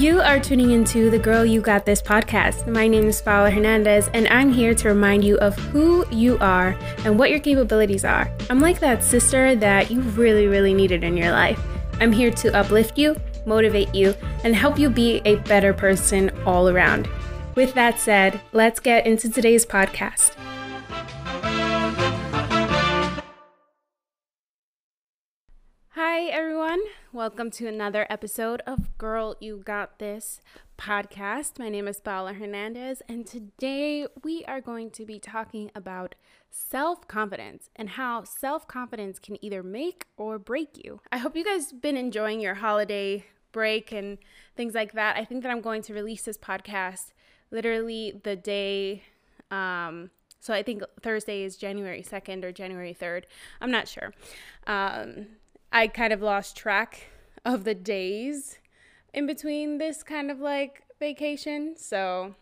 You are tuning into the Girl You Got This podcast. My name is Paula Hernandez, and I'm here to remind you of who you are and what your capabilities are. I'm like that sister that you really, really needed in your life. I'm here to uplift you, motivate you, and help you be a better person all around. With that said, let's get into today's podcast. Hi, everyone. Welcome to another episode of Girl You Got This podcast. My name is Paula Hernandez, and today we are going to be talking about self confidence and how self confidence can either make or break you. I hope you guys been enjoying your holiday break and things like that. I think that I'm going to release this podcast literally the day. Um, so I think Thursday is January 2nd or January 3rd. I'm not sure. Um, I kind of lost track of the days in between this kind of like vacation. So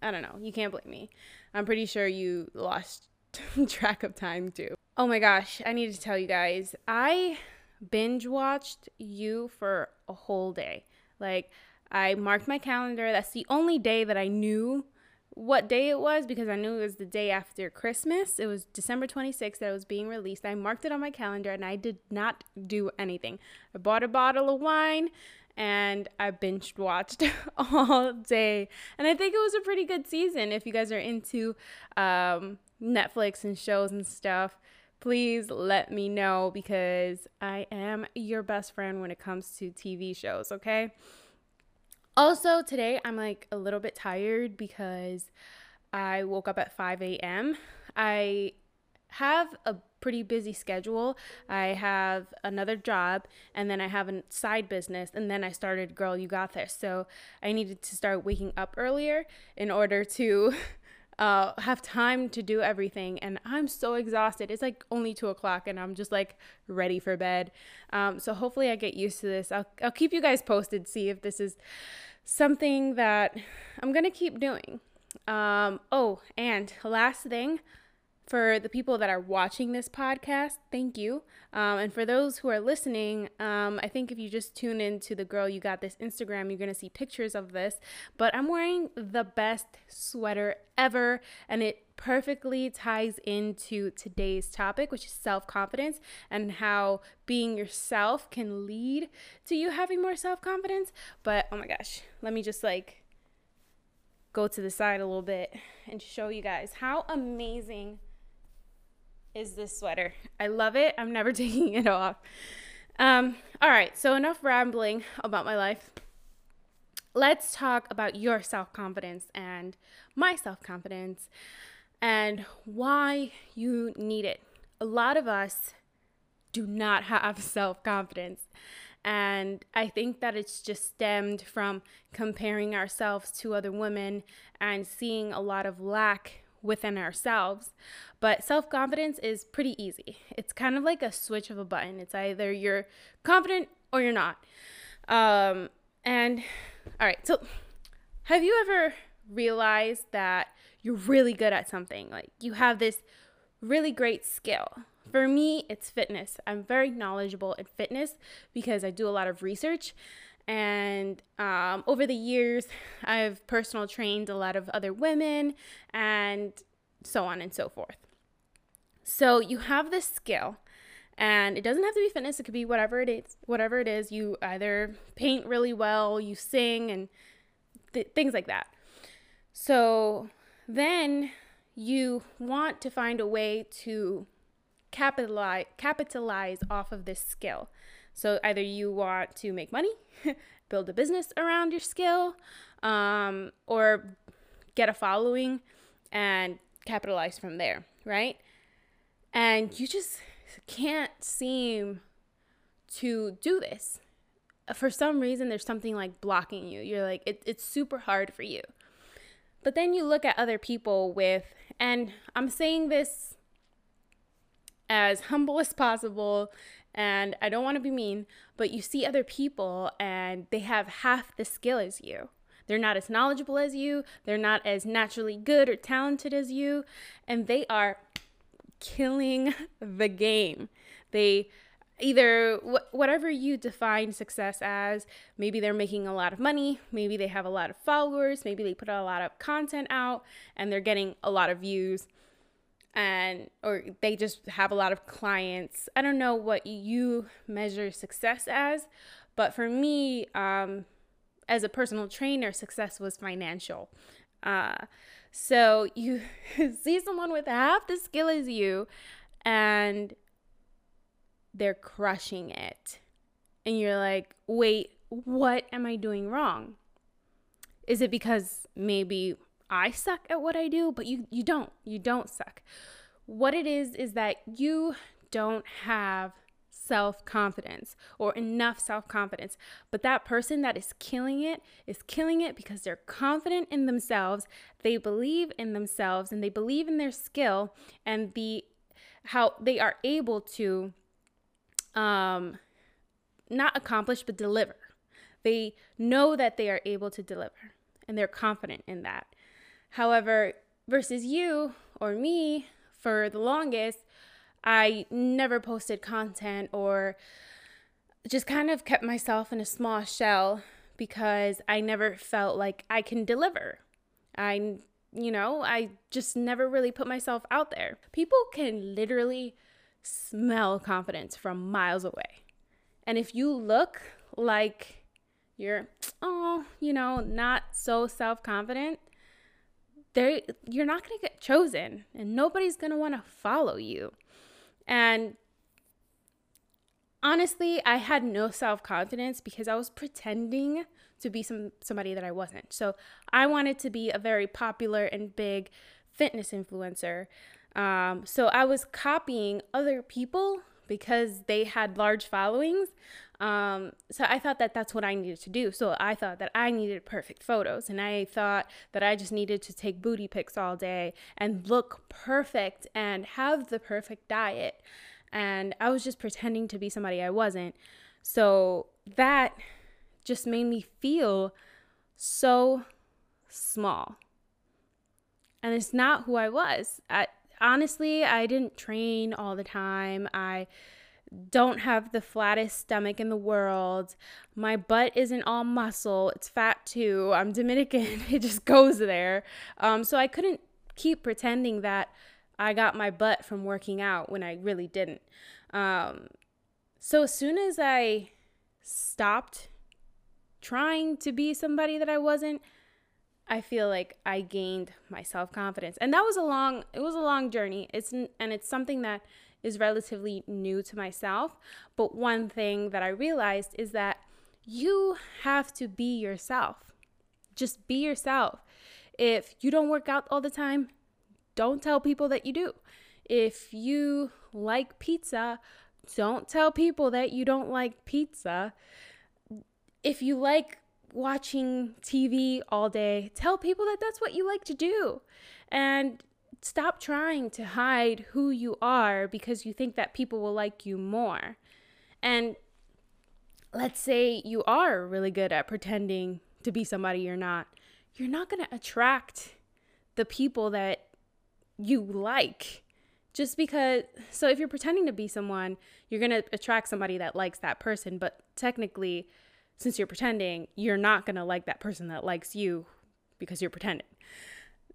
I don't know. You can't blame me. I'm pretty sure you lost track of time too. Oh my gosh, I need to tell you guys. I binge watched you for a whole day. Like I marked my calendar. That's the only day that I knew what day it was because I knew it was the day after Christmas. It was December 26th that it was being released. I marked it on my calendar and I did not do anything. I bought a bottle of wine and I binge watched all day. And I think it was a pretty good season. If you guys are into um, Netflix and shows and stuff, please let me know because I am your best friend when it comes to TV shows, okay? Also, today I'm like a little bit tired because I woke up at 5 a.m. I have a pretty busy schedule. I have another job and then I have a side business and then I started Girl You Got This. So I needed to start waking up earlier in order to uh, have time to do everything. And I'm so exhausted. It's like only two o'clock and I'm just like ready for bed. Um, so hopefully I get used to this. I'll, I'll keep you guys posted, see if this is something that I'm going to keep doing. Um, oh, and last thing for the people that are watching this podcast, thank you. Um, and for those who are listening, um, I think if you just tune into the Girl You Got This Instagram, you're going to see pictures of this. But I'm wearing the best sweater ever, and it perfectly ties into today's topic, which is self confidence and how being yourself can lead to you having more self confidence. But oh my gosh, let me just like go to the side a little bit and show you guys how amazing is this sweater. I love it. I'm never taking it off. Um, all right, so enough rambling about my life. Let's talk about your self confidence and my self confidence and why you need it. A lot of us do not have self confidence. And I think that it's just stemmed from comparing ourselves to other women and seeing a lot of lack within ourselves. But self confidence is pretty easy. It's kind of like a switch of a button. It's either you're confident or you're not. Um, and all right, so have you ever realized that you're really good at something? Like you have this really great skill. For me, it's fitness. I'm very knowledgeable in fitness because I do a lot of research. And um, over the years, I've personal trained a lot of other women and so on and so forth. So you have this skill, and it doesn't have to be fitness. It could be whatever it is. Whatever it is, you either paint really well, you sing, and th- things like that. So then you want to find a way to capitalize capitalize off of this skill. So either you want to make money, build a business around your skill, um, or get a following and capitalize from there, right? And you just can't seem to do this. For some reason, there's something like blocking you. You're like, it, it's super hard for you. But then you look at other people with, and I'm saying this as humble as possible and I don't want to be mean, but you see other people and they have half the skill as you. They're not as knowledgeable as you, they're not as naturally good or talented as you, and they are killing the game. They either wh- whatever you define success as maybe they're making a lot of money maybe they have a lot of followers maybe they put a lot of content out and they're getting a lot of views and or they just have a lot of clients i don't know what you measure success as but for me um, as a personal trainer success was financial uh, so you see someone with half the skill as you and they're crushing it. And you're like, wait, what am I doing wrong? Is it because maybe I suck at what I do? But you, you don't. You don't suck. What it is, is that you don't have self confidence or enough self confidence. But that person that is killing it is killing it because they're confident in themselves, they believe in themselves, and they believe in their skill and the how they are able to um, not accomplish, but deliver. They know that they are able to deliver and they're confident in that. However, versus you or me, for the longest, I never posted content or just kind of kept myself in a small shell because I never felt like I can deliver. I, you know, I just never really put myself out there. People can literally smell confidence from miles away. And if you look like you're, oh, you know, not so self confident, you're not going to get chosen and nobody's going to want to follow you. And honestly, I had no self confidence because I was pretending to be some somebody that I wasn't. So I wanted to be a very popular and big fitness influencer. Um, so I was copying other people because they had large followings. Um, so I thought that that's what I needed to do. So I thought that I needed perfect photos and I thought that I just needed to take booty pics all day and look perfect and have the perfect diet. And I was just pretending to be somebody I wasn't. So that just made me feel so small. And it's not who I was. I, honestly, I didn't train all the time. I don't have the flattest stomach in the world. My butt isn't all muscle, it's fat too. I'm Dominican, it just goes there. Um, so I couldn't keep pretending that I got my butt from working out when I really didn't. Um, so as soon as I stopped trying to be somebody that I wasn't, I feel like I gained my self-confidence. And that was a long it was a long journey. It's and it's something that is relatively new to myself, but one thing that I realized is that you have to be yourself. Just be yourself. If you don't work out all the time, don't tell people that you do. If you like pizza, don't tell people that you don't like pizza. If you like watching TV all day. Tell people that that's what you like to do. And stop trying to hide who you are because you think that people will like you more. And let's say you are really good at pretending to be somebody you're not. You're not going to attract the people that you like just because so if you're pretending to be someone you're going to attract somebody that likes that person but technically since you're pretending, you're not going to like that person that likes you because you're pretending.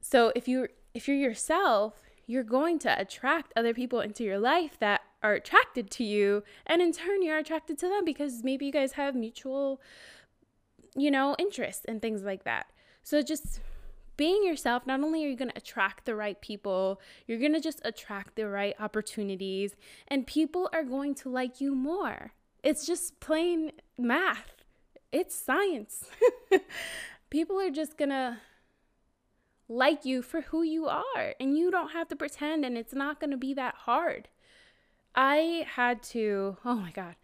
So if you if you're yourself, you're going to attract other people into your life that are attracted to you and in turn you're attracted to them because maybe you guys have mutual you know, interests and things like that. So just being yourself, not only are you going to attract the right people, you're going to just attract the right opportunities, and people are going to like you more. It's just plain math it's science. People are just gonna like you for who you are, and you don't have to pretend, and it's not gonna be that hard. I had to, oh my God,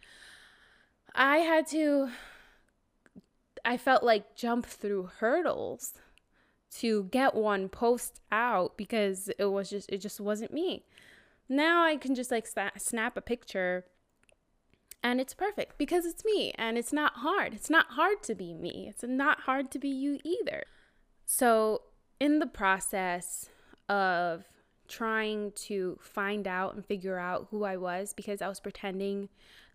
I had to, I felt like jump through hurdles to get one post out because it was just, it just wasn't me. Now I can just like snap a picture and it's perfect because it's me and it's not hard. It's not hard to be me. It's not hard to be you either. So, in the process of trying to find out and figure out who I was because I was pretending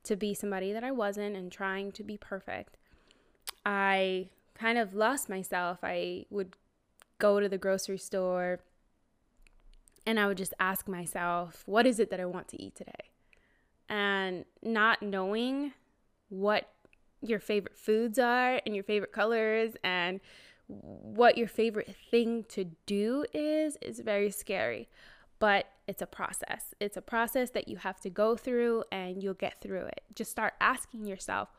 to be somebody that I wasn't and trying to be perfect, I kind of lost myself. I would go to the grocery store and I would just ask myself, what is it that I want to eat today? And not knowing what your favorite foods are and your favorite colors and what your favorite thing to do is is very scary. But it's a process. It's a process that you have to go through and you'll get through it. Just start asking yourself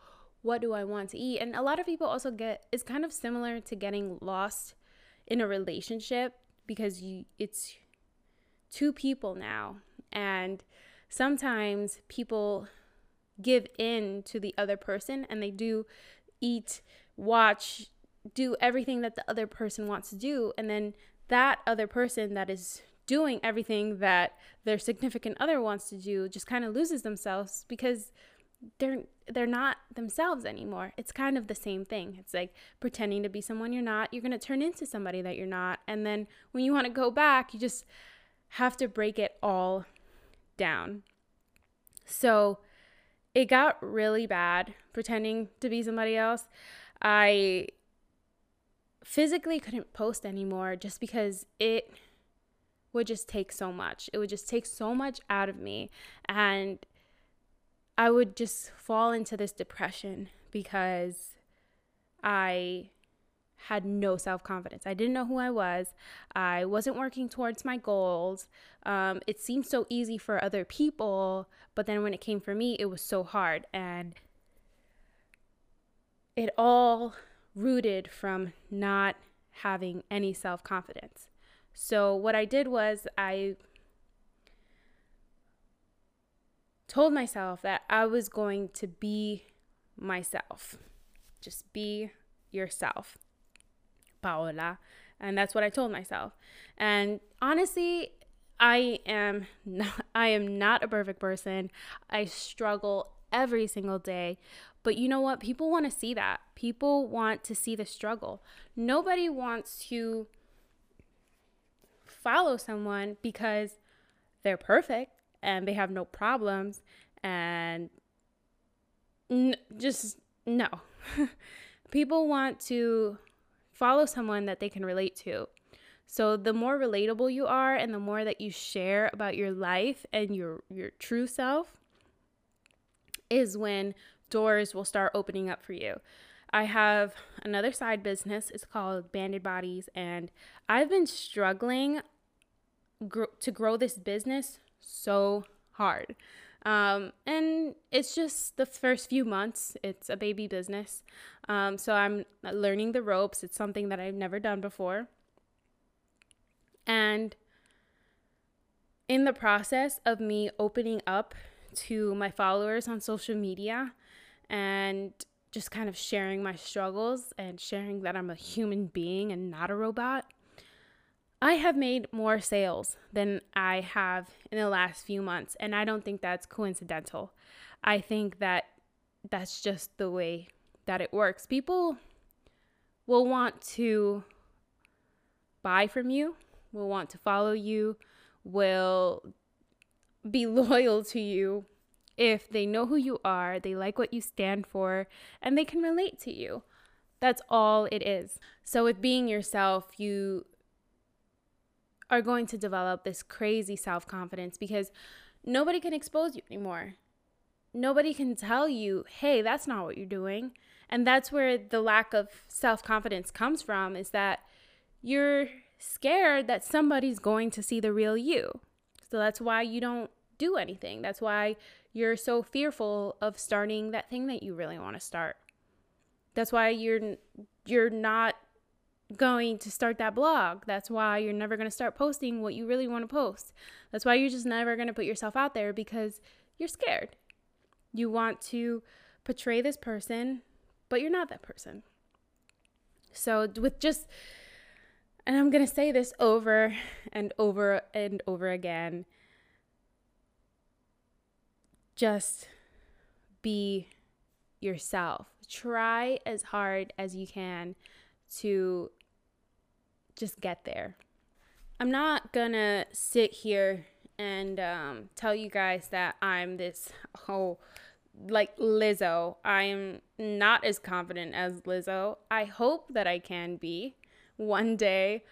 what do i want to eat? And a lot of people also get it's kind of similar to getting lost in a relationship because you it's two people now. And sometimes people give in to the other person and they do eat watch do everything that the other person wants to do and then that other person that is doing everything that their significant other wants to do just kind of loses themselves because they're they're not themselves anymore. It's kind of the same thing. It's like pretending to be someone you're not. You're going to turn into somebody that you're not. And then when you want to go back, you just have to break it all down. So, it got really bad pretending to be somebody else. I physically couldn't post anymore just because it would just take so much. It would just take so much out of me. And I would just fall into this depression because I had no self confidence. I didn't know who I was. I wasn't working towards my goals. Um, it seemed so easy for other people, but then when it came for me, it was so hard. And it all rooted from not having any self confidence. So, what I did was I told myself that I was going to be myself. Just be yourself, Paola. And that's what I told myself. And honestly, I am not I am not a perfect person. I struggle every single day. But you know what? People want to see that. People want to see the struggle. Nobody wants to follow someone because they're perfect and they have no problems and n- just no. People want to follow someone that they can relate to. So the more relatable you are and the more that you share about your life and your your true self is when doors will start opening up for you. I have another side business. It's called Banded Bodies and I've been struggling gr- to grow this business so hard. Um, and it's just the first few months. It's a baby business. Um, so I'm learning the ropes. It's something that I've never done before. And in the process of me opening up to my followers on social media and just kind of sharing my struggles and sharing that I'm a human being and not a robot, I have made more sales than I have in the last few months. And I don't think that's coincidental. I think that that's just the way that it works. People will want to buy from you, will want to follow you, will be loyal to you if they know who you are, they like what you stand for, and they can relate to you. That's all it is. So, with being yourself, you are going to develop this crazy self confidence because nobody can expose you anymore. Nobody can tell you, hey, that's not what you're doing. And that's where the lack of self confidence comes from is that you're scared that somebody's going to see the real you. So that's why you don't do anything. That's why you're so fearful of starting that thing that you really want to start. That's why you're you're not going to start that blog. That's why you're never going to start posting what you really want to post. That's why you're just never going to put yourself out there because you're scared. You want to portray this person, but you're not that person. So, with just, and I'm going to say this over and over and over again just be yourself. Try as hard as you can to just get there. I'm not gonna sit here and um, tell you guys that I'm this whole like Lizzo. I am not as confident as Lizzo. I hope that I can be one day,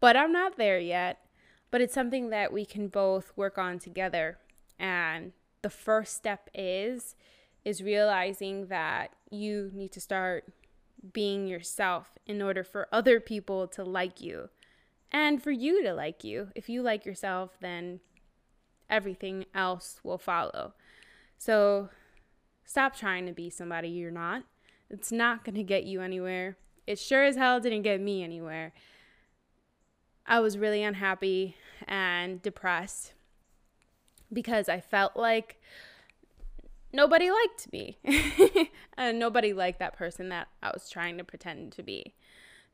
but I'm not there yet. But it's something that we can both work on together. And the first step is is realizing that you need to start being yourself in order for other people to like you and for you to like you. If you like yourself, then everything else will follow. So stop trying to be somebody you're not. It's not going to get you anywhere. It sure as hell didn't get me anywhere. I was really unhappy and depressed because I felt like nobody liked me. and nobody liked that person that I was trying to pretend to be.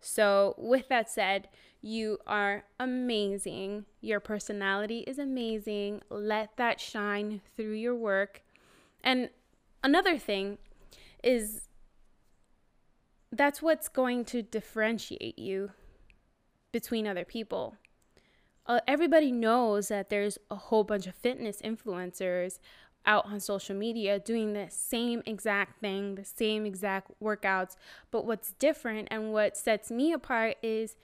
So, with that said, you are amazing. Your personality is amazing. Let that shine through your work. And another thing is that's what's going to differentiate you between other people uh, everybody knows that there's a whole bunch of fitness influencers out on social media doing the same exact thing, the same exact workouts. But what's different and what sets me apart is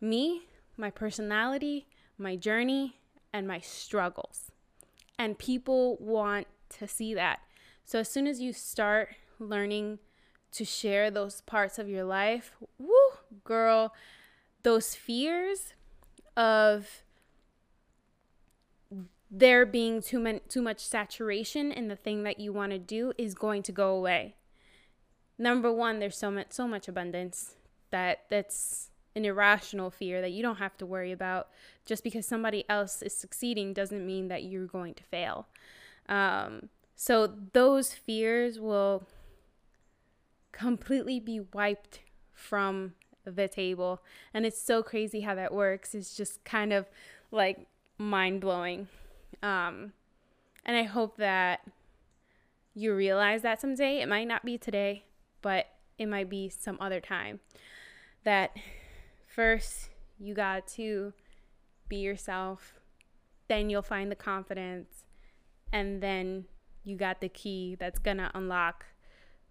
me, my personality, my journey, and my struggles. And people want to see that. So as soon as you start learning to share those parts of your life, woo, girl, those fears of there being too much too much saturation in the thing that you want to do is going to go away. Number 1, there's so much so much abundance that that's an irrational fear that you don't have to worry about. Just because somebody else is succeeding doesn't mean that you're going to fail. Um, so those fears will completely be wiped from the table. And it's so crazy how that works. It's just kind of like mind blowing. Um, and I hope that you realize that someday. It might not be today, but it might be some other time. That first you got to be yourself, then you'll find the confidence, and then you got the key that's gonna unlock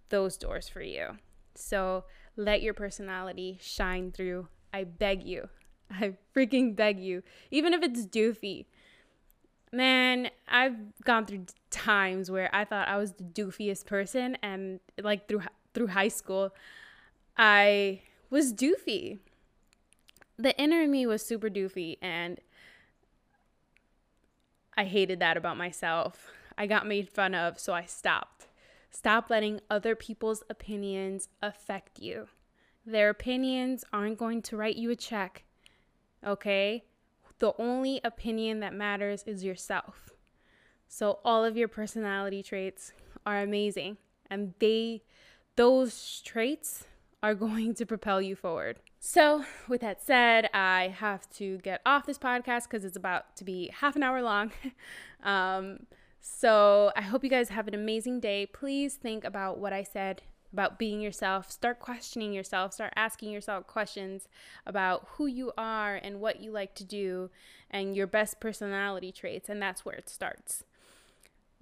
those doors for you. So let your personality shine through. I beg you. I freaking beg you. Even if it's doofy, Man, I've gone through times where I thought I was the doofiest person and like through through high school, I was doofy. The inner me was super doofy and I hated that about myself. I got made fun of, so I stopped. Stop letting other people's opinions affect you. Their opinions aren't going to write you a check. Okay? The only opinion that matters is yourself. So all of your personality traits are amazing and they those traits are going to propel you forward. So, with that said, I have to get off this podcast because it's about to be half an hour long. um, so, I hope you guys have an amazing day. Please think about what I said about being yourself. Start questioning yourself. Start asking yourself questions about who you are and what you like to do and your best personality traits. And that's where it starts.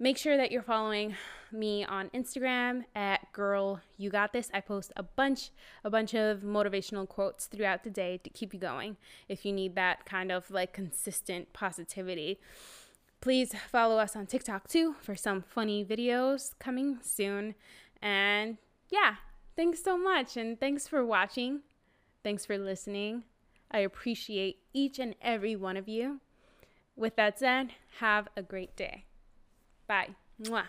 Make sure that you're following me on Instagram at girl you got this. I post a bunch a bunch of motivational quotes throughout the day to keep you going if you need that kind of like consistent positivity. Please follow us on TikTok too for some funny videos coming soon. And yeah, thanks so much. And thanks for watching. Thanks for listening. I appreciate each and every one of you. With that said, have a great day. Bye. Mwah.